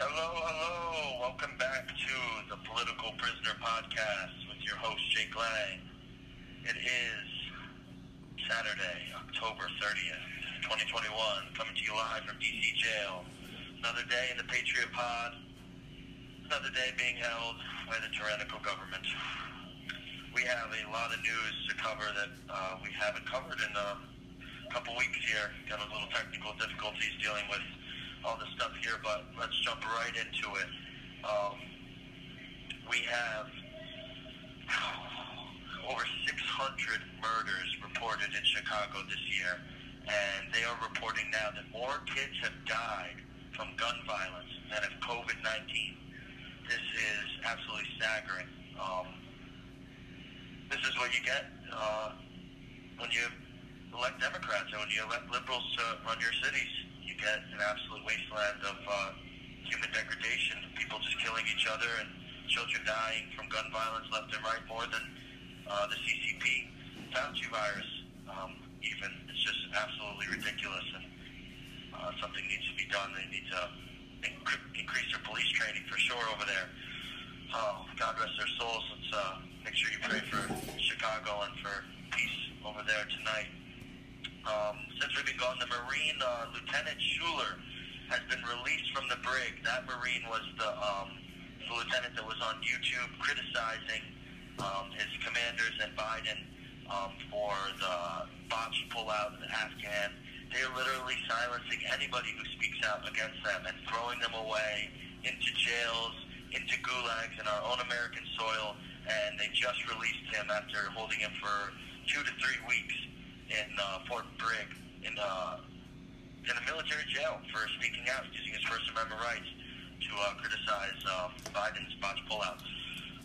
Hello, hello. Welcome back to the Political Prisoner Podcast with your host, Jake Lang. It is Saturday, October 30th, 2021, coming to you live from DC Jail. Another day in the Patriot Pod. Another day being held by the tyrannical government. We have a lot of news to cover that uh, we haven't covered in a couple weeks here. Got a little technical difficulties dealing with all the stuff here, but let's jump right into it. Um, we have over 600 murders reported in Chicago this year, and they are reporting now that more kids have died from gun violence than of COVID-19. This is absolutely staggering. Um, this is what you get uh, when you elect Democrats and when you elect liberals to run your cities. You get an absolute wasteland of uh, human degradation, people just killing each other and children dying from gun violence left and right more than uh, the CCP Fauci virus. Um, even it's just absolutely ridiculous, and uh, something needs to be done. They need to inc- increase their police training for sure over there. Oh, God rest their souls. Let's uh, make sure you pray for Chicago and for peace over there tonight. Um, since we've been gone, the Marine uh, Lieutenant Scheller has been released from the brig. That Marine was the, um, the lieutenant that was on YouTube criticizing um, his commanders and Biden um, for the botched pullout in Afghan. They are literally silencing anybody who speaks out against them and throwing them away into jails, into gulags in our own American soil. And they just released him after holding him for two to three weeks in uh, Fort Brigg in uh, in a military jail for speaking out, using his First Amendment rights to uh, criticize um, Biden's botched pullout.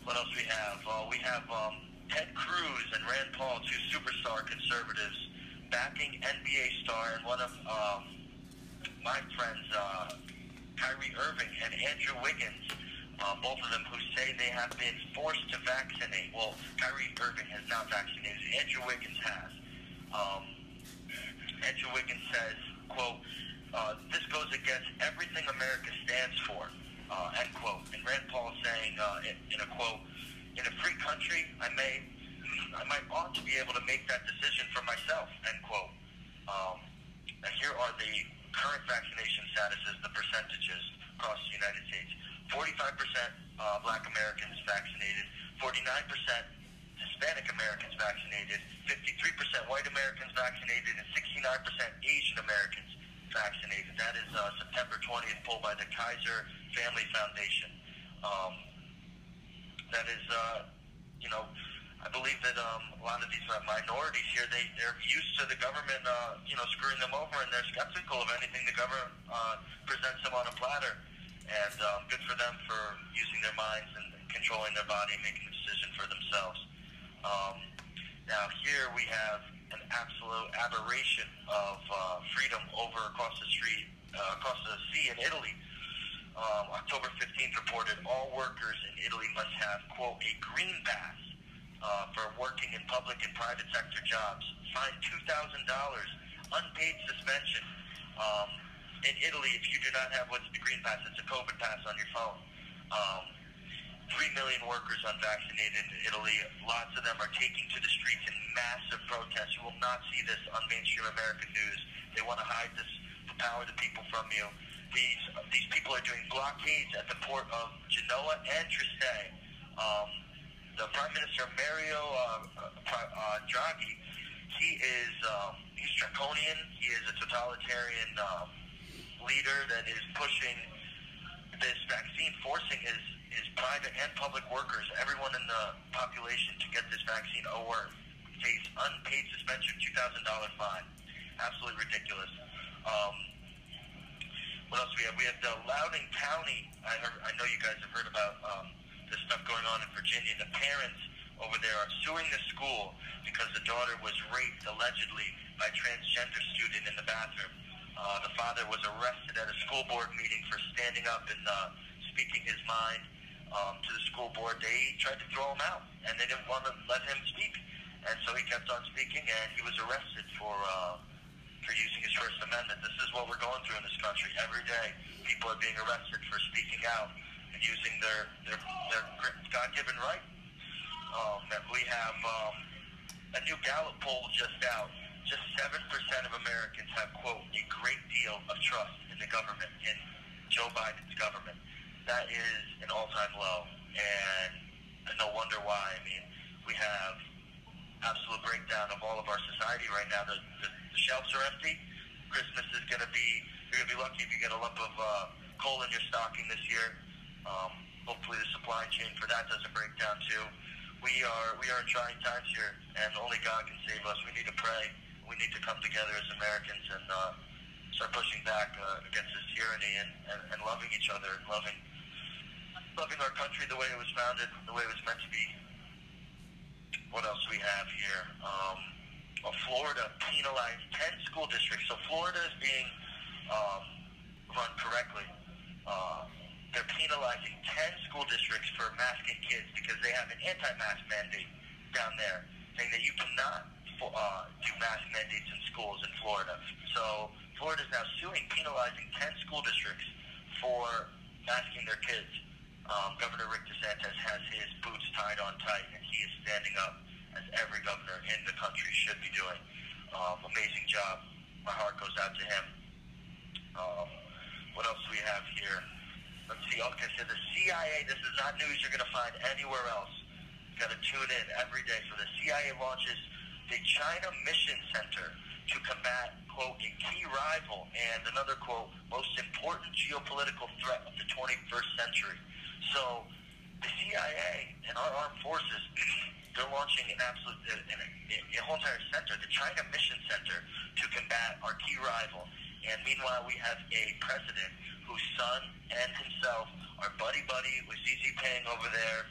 What else we have? Uh, we have um, Ted Cruz and Rand Paul, two superstar conservatives, backing NBA star and one of um, my friends, uh, Kyrie Irving and Andrew Wiggins. Uh, both of them who say they have been forced to vaccinate. Well, Kyrie Irving has not vaccinated. Andrew Wiggins has. Um, Andrew Wiggins says, quote, uh, this goes against everything America stands for, uh, end quote. And Rand Paul saying uh, in, in a quote, in a free country, I may, I might ought to be able to make that decision for myself, end quote. Um, and here are the current vaccination statuses, the percentages across the United States. 45% uh, black Americans vaccinated, 49% Hispanic Americans vaccinated, 53% white Americans vaccinated, and 69% Asian Americans vaccinated. That is uh, September 20th, pulled by the Kaiser Family Foundation. Um, that is, uh, you know, I believe that um, a lot of these uh, minorities here, they, they're used to the government, uh, you know, screwing them over, and they're skeptical of anything the government uh, presents them on a platter. And um, good for them for using their minds and controlling their body, making a decision for themselves. Um, now here we have an absolute aberration of uh, freedom over across the street, uh, across the sea in Italy. Um, October 15th reported all workers in Italy must have, quote, a green pass uh, for working in public and private sector jobs. Fined $2,000, unpaid suspension. Um, in Italy, if you do not have what's the green pass, it's a COVID pass on your phone. Um, Three million workers unvaccinated in Italy. Lots of them are taking to the streets in massive protests. You will not see this on mainstream American news. They want to hide this, power the people from you. These these people are doing blockades at the port of Genoa and Trieste. Um, the Prime Minister Mario uh, uh, uh, Draghi, he is um, he's draconian. He is a totalitarian um, leader that is pushing this vaccine, forcing his his private and public workers, everyone in the population to get this vaccine or face unpaid suspension, $2,000 fine. Absolutely ridiculous. Um, what else we have? We have the Loudoun County. I, heard, I know you guys have heard about um, this stuff going on in Virginia. The parents over there are suing the school because the daughter was raped allegedly by transgender student in the bathroom. Uh, the father was arrested at a school board meeting for standing up and uh, speaking his mind um, to the school board, they tried to throw him out, and they didn't want to let him speak. And so he kept on speaking, and he was arrested for uh, for using his First Amendment. This is what we're going through in this country every day. People are being arrested for speaking out and using their their, their God-given right. Um, we have um, a new Gallup poll just out. Just seven percent of Americans have quote a great deal of trust in the government in Joe Biden's government. That is an all-time low, and no wonder why. I mean, we have absolute breakdown of all of our society right now. The, the, the shelves are empty. Christmas is going to be, you're going to be lucky if you get a lump of uh, coal in your stocking this year. Um, hopefully the supply chain for that doesn't break down too. We are, we are in trying times here, and only God can save us. We need to pray. We need to come together as Americans and uh, start pushing back uh, against this tyranny and, and, and loving each other and loving, loving our country the way it was founded, the way it was meant to be what else we have here? Um, well, Florida penalized 10 school districts. So Florida is being um, run correctly. Uh, they're penalizing 10 school districts for masking kids because they have an anti-mask mandate down there saying that you cannot uh, do mask mandates in schools in Florida. So Florida is now suing, penalizing 10 school districts for masking their kids. Um, Governor Rick DeSantis has his boots tied on tight, and he is standing up as every governor in the country should be doing. Um, amazing job. My heart goes out to him. Um, what else do we have here? Let's see. Okay, so the CIA, this is not news you're going to find anywhere else. Got to tune in every day. So the CIA launches the China Mission Center to combat, quote, a key rival and another, quote, most important geopolitical threat of the 21st century. So the CIA and our armed forces they're launching an absolute, uh, a, a whole entire center, the China Mission Center, to combat our key rival. And meanwhile, we have a president whose son and himself are buddy-buddy with Xi Jinping over there.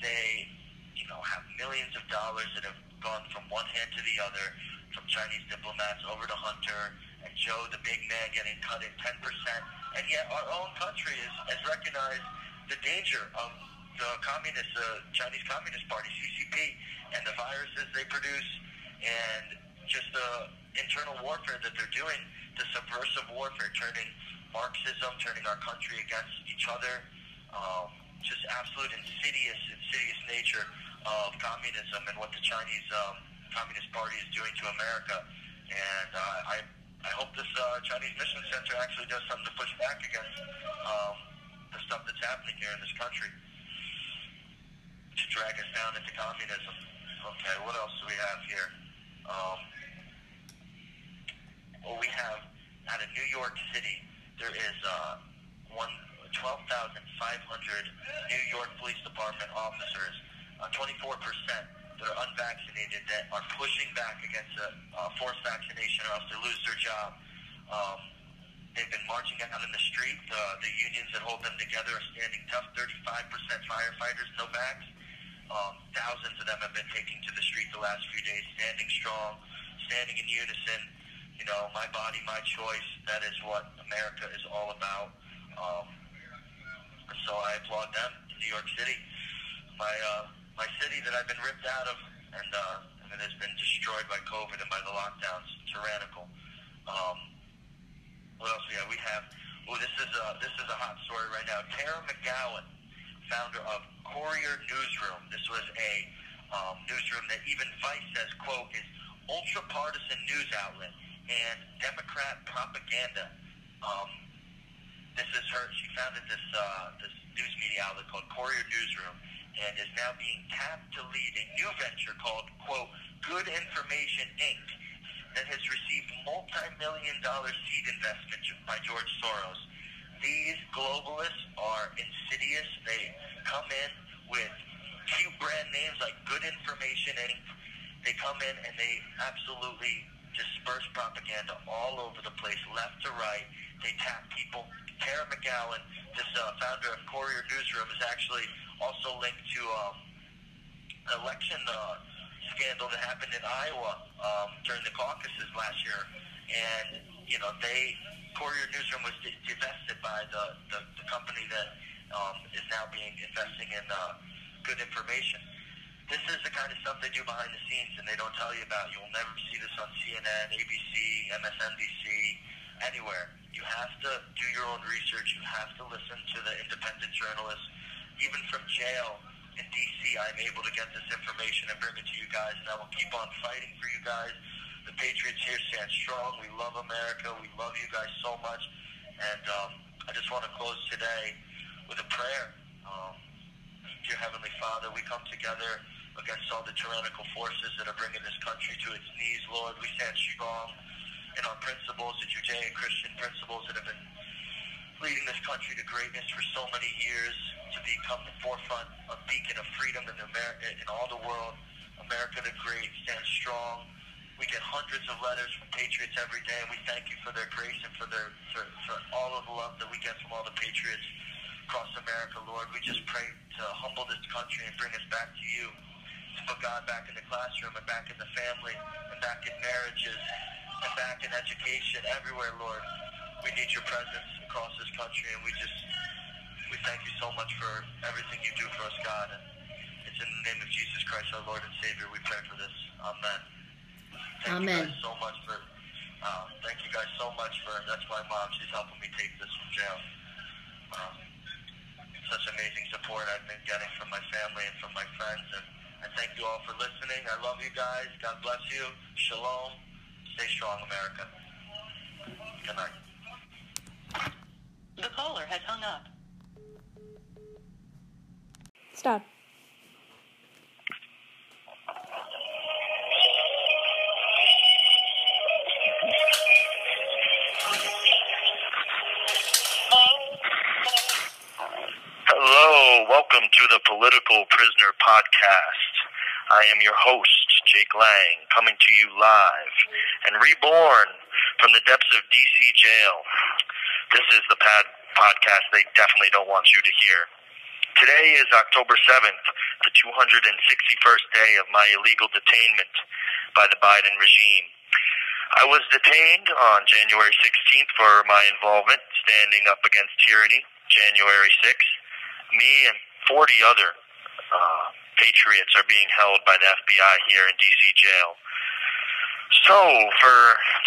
They, you know, have millions of dollars that have gone from one hand to the other, from Chinese diplomats over to Hunter, and Joe, the big man, getting cut in 10%. And yet our own country is, has recognized the danger of the communist, uh, Chinese Communist Party, CCP, and the viruses they produce, and just the internal warfare that they're doing, the subversive warfare, turning Marxism, turning our country against each other, um, just absolute insidious, insidious nature of communism and what the Chinese um, Communist Party is doing to America. And uh, I, I hope this uh, Chinese Mission Center actually does something to push back against um, the stuff that's happening here in this country to drag us down into communism. Okay, what else do we have here? Um, well, we have out of New York City, there is uh, one 12,500 New York Police Department officers, uh, 24% that are unvaccinated that are pushing back against a uh, forced vaccination or else they lose their job. Um, they've been marching out in the street. Uh, the unions that hold them together are standing tough. 35% firefighters, no vax. Um, thousands of them have been taking to the street the last few days, standing strong, standing in unison. You know, my body, my choice. That is what America is all about. Um, so I applaud them in New York City, my uh, my city that I've been ripped out of, and uh, and it has been destroyed by COVID and by the lockdowns. Tyrannical. Um, what else have? We have. Oh, this is a this is a hot story right now. Tara McGowan founder of Courier Newsroom. This was a um, newsroom that even Vice says, quote, is ultra-partisan news outlet and Democrat propaganda. Um, this is her. She founded this uh, this news media outlet called Courier Newsroom, and is now being tapped to lead a new venture called quote Good Information Inc. that has received multi-million dollar seed investment by George Soros. These globalists are insidious. They come in with cute brand names like Good Information Inc. They come in and they absolutely disperse propaganda all over the place, left to right. They tap people. Tara McGowan, this uh, founder of Courier Newsroom, is actually also linked to um, election uh, scandal that happened in Iowa um, during the caucuses last year. And, you know, they Courier Newsroom was divested by the, the, the company that um, is now being investing in uh, good information. This is the kind of stuff they do behind the scenes, and they don't tell you about. You'll never see this on CNN, ABC, MSNBC, anywhere. You have to do your own research. You have to listen to the independent journalists. Even from jail in D.C., I'm able to get this information and bring it to you guys, and I will keep on fighting for you guys. The Patriots here stand strong. We love America. We love you guys so much. And um, I just want to close today with a prayer. Um, dear Heavenly Father, we come together against all the tyrannical forces that are bringing this country to its knees, Lord. We stand strong in our principles, the Judean Christian principles that have been leading this country to greatness for so many years, to become the forefront of beacon of freedom in, America, in all the world. America the Great stands strong. We get hundreds of letters from patriots every day, and we thank you for their grace and for their for, for all of the love that we get from all the patriots across America, Lord. We just pray to humble this country and bring us back to you. To put God back in the classroom and back in the family and back in marriages and back in education, everywhere, Lord. We need your presence across this country, and we just thank you so much for everything you do for us, God. And it's in the name of Jesus Christ, our Lord and Savior, we pray for this. Amen. Thank Amen. you guys so much for. Um, thank you guys so much for. That's my mom. She's helping me take this from jail. Um, such amazing support I've been getting from my family and from my friends, and I thank you all for listening. I love you guys. God bless you. Shalom. Stay strong, America. Good night. The caller has hung up. Stop. Hello, welcome to the Political Prisoner Podcast. I am your host, Jake Lang, coming to you live and reborn from the depths of DC jail. This is the pad podcast they definitely don't want you to hear. Today is October 7th, the 261st day of my illegal detainment by the Biden regime. I was detained on January 16th for my involvement standing up against tyranny, January 6th. Me and 40 other uh, patriots are being held by the FBI here in DC jail. So, for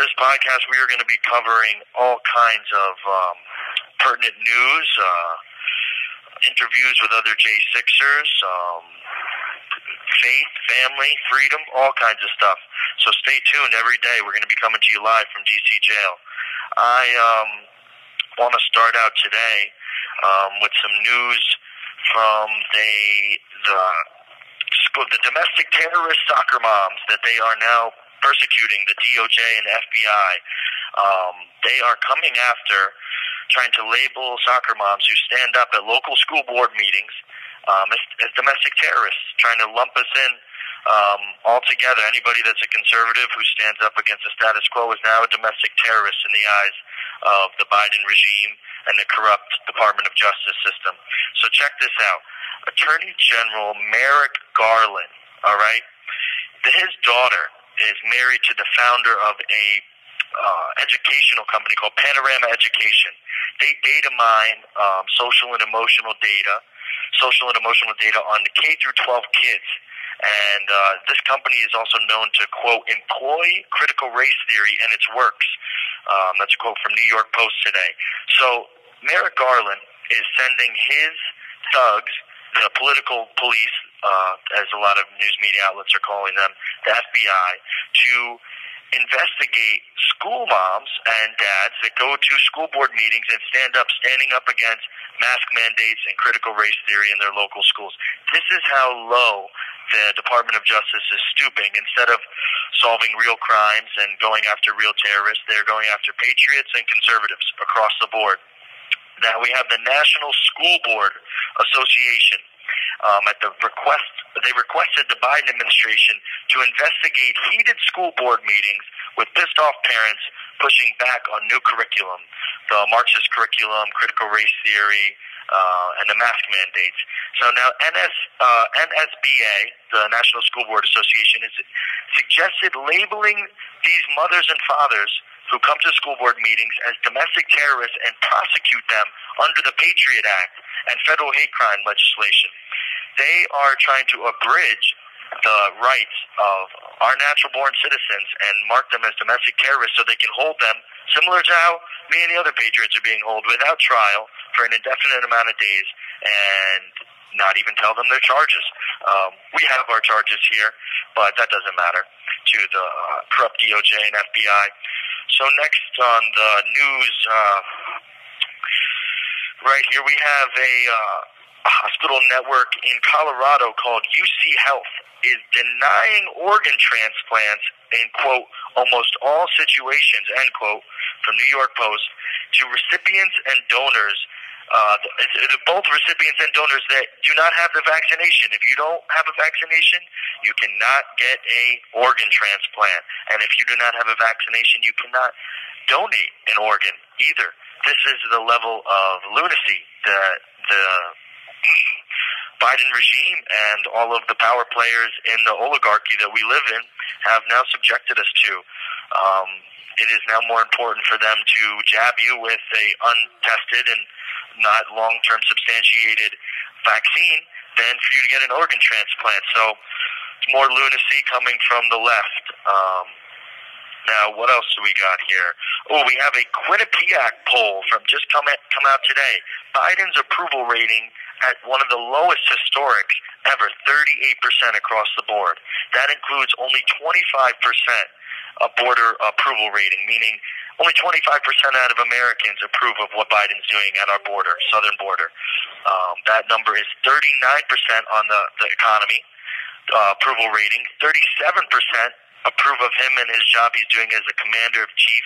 this podcast, we are going to be covering all kinds of um, pertinent news, uh, interviews with other J6ers, um, faith, family, freedom, all kinds of stuff. So stay tuned every day. We're going to be coming to you live from DC jail. I um, want to start out today um, with some news from the the the domestic terrorist soccer moms that they are now persecuting the DOJ and FBI. Um, they are coming after trying to label soccer moms who stand up at local school board meetings um, as, as domestic terrorists, trying to lump us in um, altogether. Anybody that's a conservative who stands up against the status quo is now a domestic terrorist in the eyes of the Biden regime and the corrupt Department of Justice system. So check this out. Attorney General Merrick Garland, all right, his daughter is married to the founder of a uh, educational company called Panorama Education. They data mine um, social and emotional data, social and emotional data on the K through 12 kids. And uh, this company is also known to quote employ critical race theory and its works. Um, that's a quote from New York Post today. So Merrick Garland is sending his thugs, the political police, uh, as a lot of news media outlets are calling them, the FBI, to investigate school moms and dads that go to school board meetings and stand up, standing up against mask mandates and critical race theory in their local schools. This is how low the Department of Justice is stooping. Instead of solving real crimes and going after real terrorists, they're going after patriots and conservatives across the board. Now we have the National School Board Association. Um, at the request, they requested the Biden administration to investigate heated school board meetings with pissed off parents pushing back on new curriculum, the Marxist curriculum, critical race theory, uh, and the mask mandates. So now NS, uh, NSBA, the National School Board Association, has suggested labeling these mothers and fathers who come to school board meetings as domestic terrorists and prosecute them under the Patriot Act. And federal hate crime legislation. They are trying to abridge the rights of our natural born citizens and mark them as domestic terrorists so they can hold them, similar to how me and the other patriots are being held without trial for an indefinite amount of days and not even tell them their charges. Um, we have our charges here, but that doesn't matter to the uh, corrupt DOJ and FBI. So next on the news, uh, right here we have a, uh, hospital network in Colorado called UC Health is denying organ transplants in quote almost all situations end quote from New York Post to recipients and donors uh, both recipients and donors that do not have the vaccination. If you don't have a vaccination, you cannot get a organ transplant, and if you do not have a vaccination, you cannot donate an organ either. This is the level of lunacy that the Biden regime and all of the power players in the oligarchy that we live in have now subjected us to. Um, it is now more important for them to jab you with a untested and not long-term substantiated vaccine than for you to get an organ transplant. So it's more lunacy coming from the left. Um, now, what else do we got here? Oh, we have a Quinnipiac poll from just come, at, come out today. Biden's approval rating at one of the lowest historic ever, 38% across the board. That includes only 25% a border approval rating, meaning only 25% out of Americans approve of what Biden's doing at our border, southern border. Um, that number is 39% on the, the economy uh, approval rating, 37% approve of him and his job he's doing as a commander of chief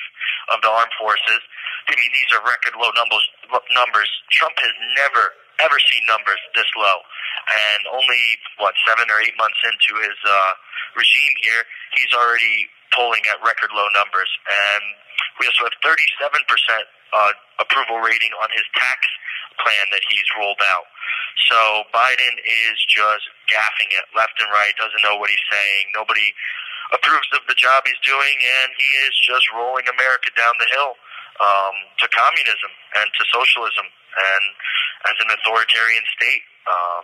of the armed forces. I mean, these are record low numbers. Numbers. Trump has never ever seen numbers this low, and only what seven or eight months into his uh, regime here, he's already polling at record low numbers. And we also have 37% uh, approval rating on his tax plan that he's rolled out. So Biden is just gaffing it left and right, doesn't know what he's saying. Nobody approves of the job he's doing, and he is just rolling America down the hill um, to communism and to socialism and as an authoritarian state uh,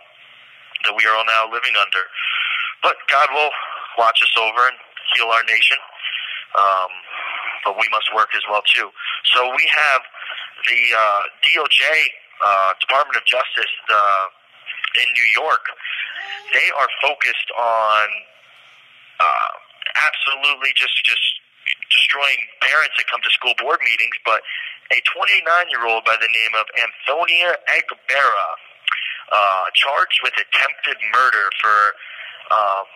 that we are all now living under. But God will watch us over and heal our nation. Um, but we must work as well too. So we have the uh, DOJ, uh, Department of Justice, uh, in New York. They are focused on uh, absolutely just just destroying parents that come to school board meetings. But a 29 year old by the name of Antonia Agbera, uh, charged with attempted murder for. Um,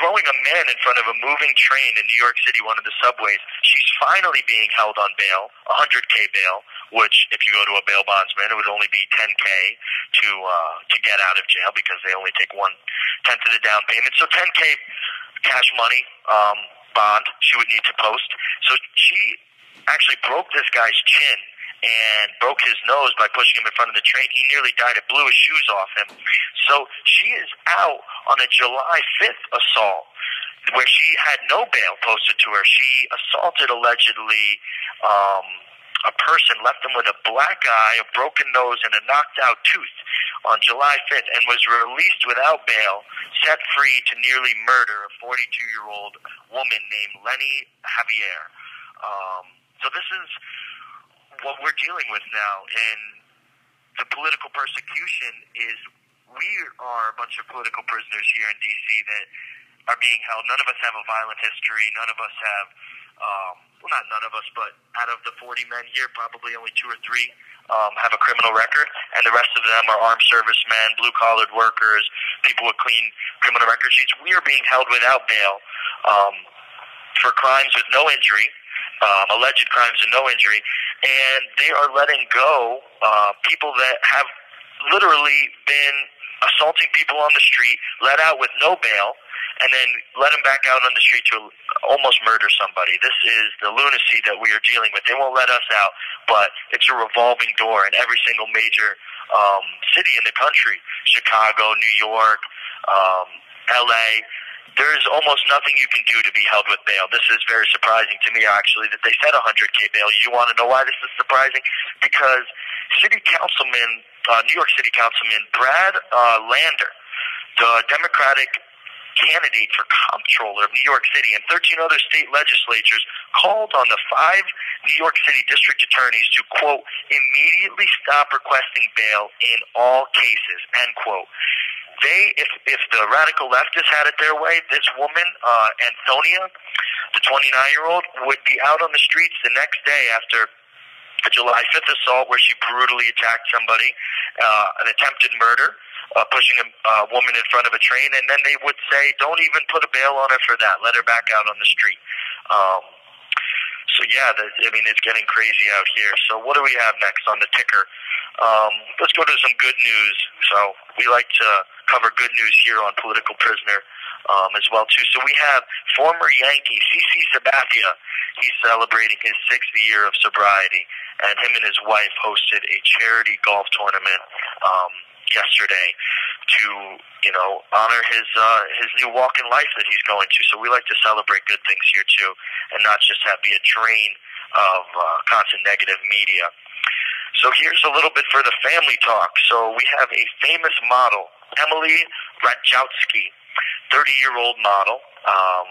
throwing a man in front of a moving train in New York City, one of the subways. She's finally being held on bail, 100k bail, which if you go to a bail bondsman, it would only be 10k to uh, to get out of jail because they only take one tenth of the down payment. So 10k cash money um, bond she would need to post. So she actually broke this guy's chin and broke his nose by pushing him in front of the train. He nearly died. It blew his shoes off him. So she is out on a July 5th assault where she had no bail posted to her. She assaulted allegedly um, a person, left them with a black eye, a broken nose, and a knocked out tooth on July 5th and was released without bail, set free to nearly murder a 42 year old woman named Lenny Javier. Um, so this is what we're dealing with now. And the political persecution is we are a bunch of political prisoners here in D.C. that are being held. None of us have a violent history. None of us have, um, well, not none of us, but out of the 40 men here, probably only two or three um, have a criminal record, and the rest of them are armed servicemen, blue-collared workers, people with clean criminal record sheets. We are being held without bail um, for crimes with no injury, um, alleged crimes with no injury, and they are letting go uh, people that have literally been assaulting people on the street, let out with no bail, and then let them back out on the street to almost murder somebody. This is the lunacy that we are dealing with. They won't let us out, but it's a revolving door in every single major um, city in the country: Chicago, New York, um, L.A there's almost nothing you can do to be held with bail. This is very surprising to me, actually, that they said 100K bail. You want to know why this is surprising? Because City Councilman, uh, New York City Councilman Brad uh, Lander, the Democratic candidate for comptroller of New York City and 13 other state legislatures called on the five New York City district attorneys to, quote, immediately stop requesting bail in all cases, end quote. They, if, if the radical leftists had it their way, this woman, uh, Antonia, the 29 year old, would be out on the streets the next day after a July 5th assault where she brutally attacked somebody, uh, an attempted murder uh, pushing a uh, woman in front of a train, and then they would say, "Don't even put a bail on her for that. Let her back out on the street." Um, so yeah, the, I mean it's getting crazy out here. So what do we have next on the ticker? Um, let's go to some good news. So we like to cover good news here on Political Prisoner um, as well too. So we have former Yankee CC Sabathia. He's celebrating his sixth year of sobriety, and him and his wife hosted a charity golf tournament. Um, yesterday to you know honor his uh, his new walk in life that he's going to. So we like to celebrate good things here too, and not just have be a drain of uh, constant negative media. So here's a little bit for the family talk. So we have a famous model, Emily Ratajkowski, 30 year old model. Um,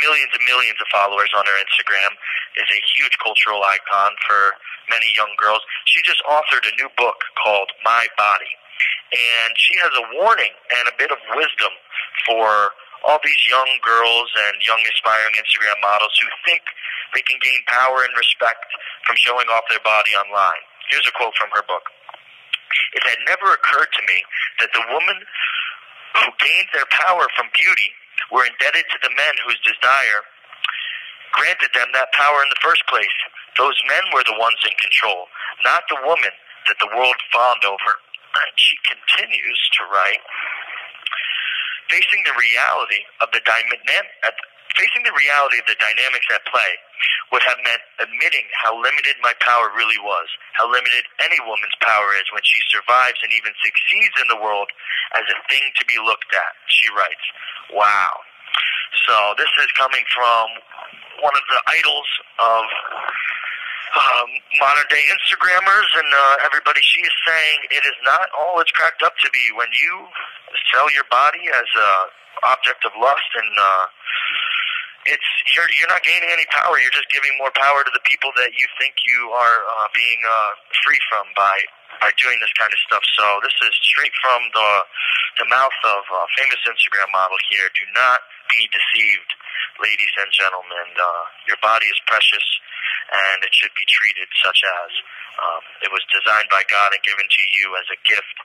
millions and millions of followers on her Instagram, is a huge cultural icon for many young girls. She just authored a new book called My Body. And she has a warning and a bit of wisdom for all these young girls and young aspiring Instagram models who think they can gain power and respect from showing off their body online. Here's a quote from her book. It had never occurred to me that the woman who gained their power from beauty were indebted to the men whose desire granted them that power in the first place. Those men were the ones in control, not the woman that the world fawned over. And she continues to write, facing the reality of the dynamic, facing the reality of the dynamics at play would have meant admitting how limited my power really was, how limited any woman's power is when she survives and even succeeds in the world as a thing to be looked at, she writes. Wow. So this is coming from one of the idols of um, modern day Instagrammers and uh, everybody. She is saying it is not all it's cracked up to be when you sell your body as a object of lust and uh, it's you're you're not gaining any power. You're just giving more power to the people that you think you are uh, being uh, free from by by doing this kind of stuff. So this is straight from the the mouth of a famous Instagram model here. Do not be deceived, ladies and gentlemen. Uh, your body is precious, and it should be treated such as um, it was designed by God and given to you as a gift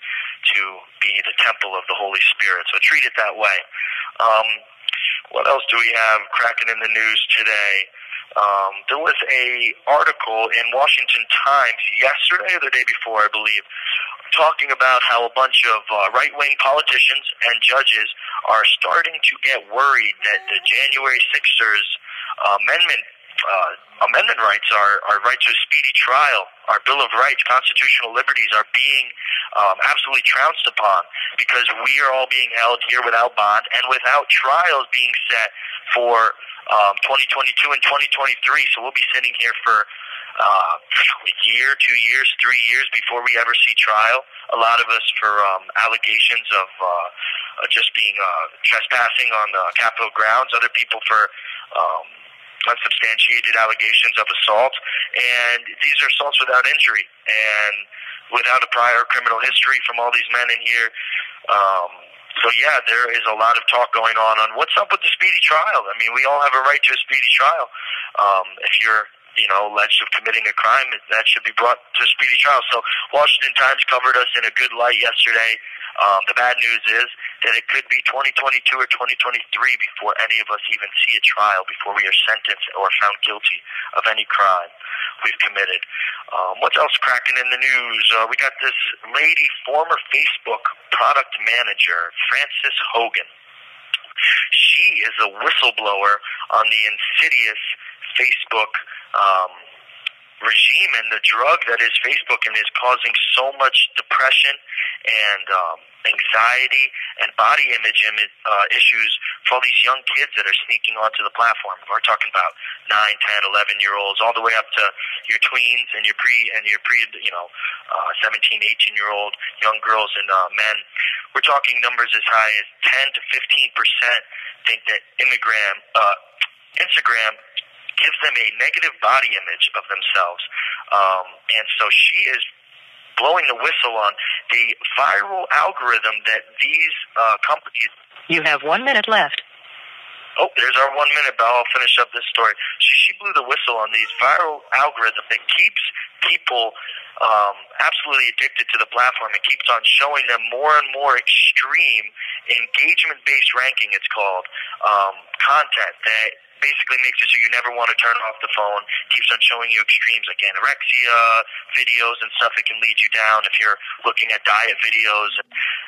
to be the temple of the Holy Spirit. So treat it that way. Um, what else do we have cracking in the news today? Um, there was a article in Washington Times yesterday or the day before, I believe, talking about how a bunch of uh, right-wing politicians and judges are starting to get worried that the January 6ers uh, amendment uh, amendment rights, our, our right to a speedy trial, our Bill of Rights, constitutional liberties are being um, absolutely trounced upon because we are all being held here without bond and without trials being set for um, 2022 and 2023. So we'll be sitting here for uh, a year, two years, three years before we ever see trial. A lot of us for um, allegations of uh, just being uh, trespassing on the Capitol grounds. Other people for um, unsubstantiated allegations of assault, and these are assaults without injury and without a prior criminal history from all these men in here. Um, so yeah, there is a lot of talk going on on what's up with the speedy trial. I mean, we all have a right to a speedy trial. Um, if you're you know, alleged of committing a crime, that should be brought to speedy trial. So Washington Times covered us in a good light yesterday. Um, the bad news is that it could be 2022 or 2023 before any of us even see a trial, before we are sentenced or found guilty of any crime we've committed. Um, what's else cracking in the news? Uh, we got this lady, former Facebook product manager, Frances Haugen. She is a whistleblower on the insidious Facebook um, regime and the drug that is Facebook and is causing so much depression and um, anxiety and body image uh, issues for all these young kids that are sneaking onto the platform. We're talking about 9, 10, 11 year olds, all the way up to your tweens and your pre and your pre, you know, uh, 17, 18 year old young girls and uh, men. We're talking numbers as high as 10 to 15 percent think that Immigram, uh, Instagram gives them a negative body image of themselves. Um, and so she is blowing the whistle on the viral algorithm that these uh, companies. You have one minute left. Oh, there's our one minute, but I'll finish up this story. She, she blew the whistle on these viral algorithm that keeps people um, absolutely addicted to the platform and keeps on showing them more and more extreme engagement-based ranking. It's called um, content that basically makes it so you never want to turn off the phone. Keeps on showing you extremes like anorexia videos and stuff that can lead you down if you're looking at diet videos.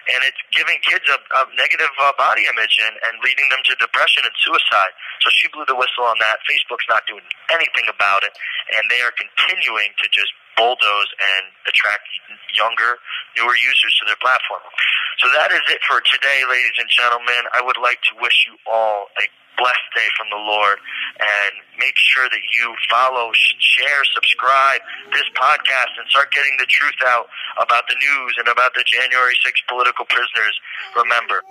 And it's giving kids a, a negative uh, body image and, and leading them to depression and suicide. So she blew the whistle on that. Facebook's not doing anything about it, and they are continuing to just bulldoze and attract younger, newer users to their platform. So that is it for today, ladies and gentlemen. I would like to wish you all a blessed day from the Lord and make sure that you follow, share, subscribe this podcast and start getting the truth out about the news and about the January 6th political prisoners. Remember,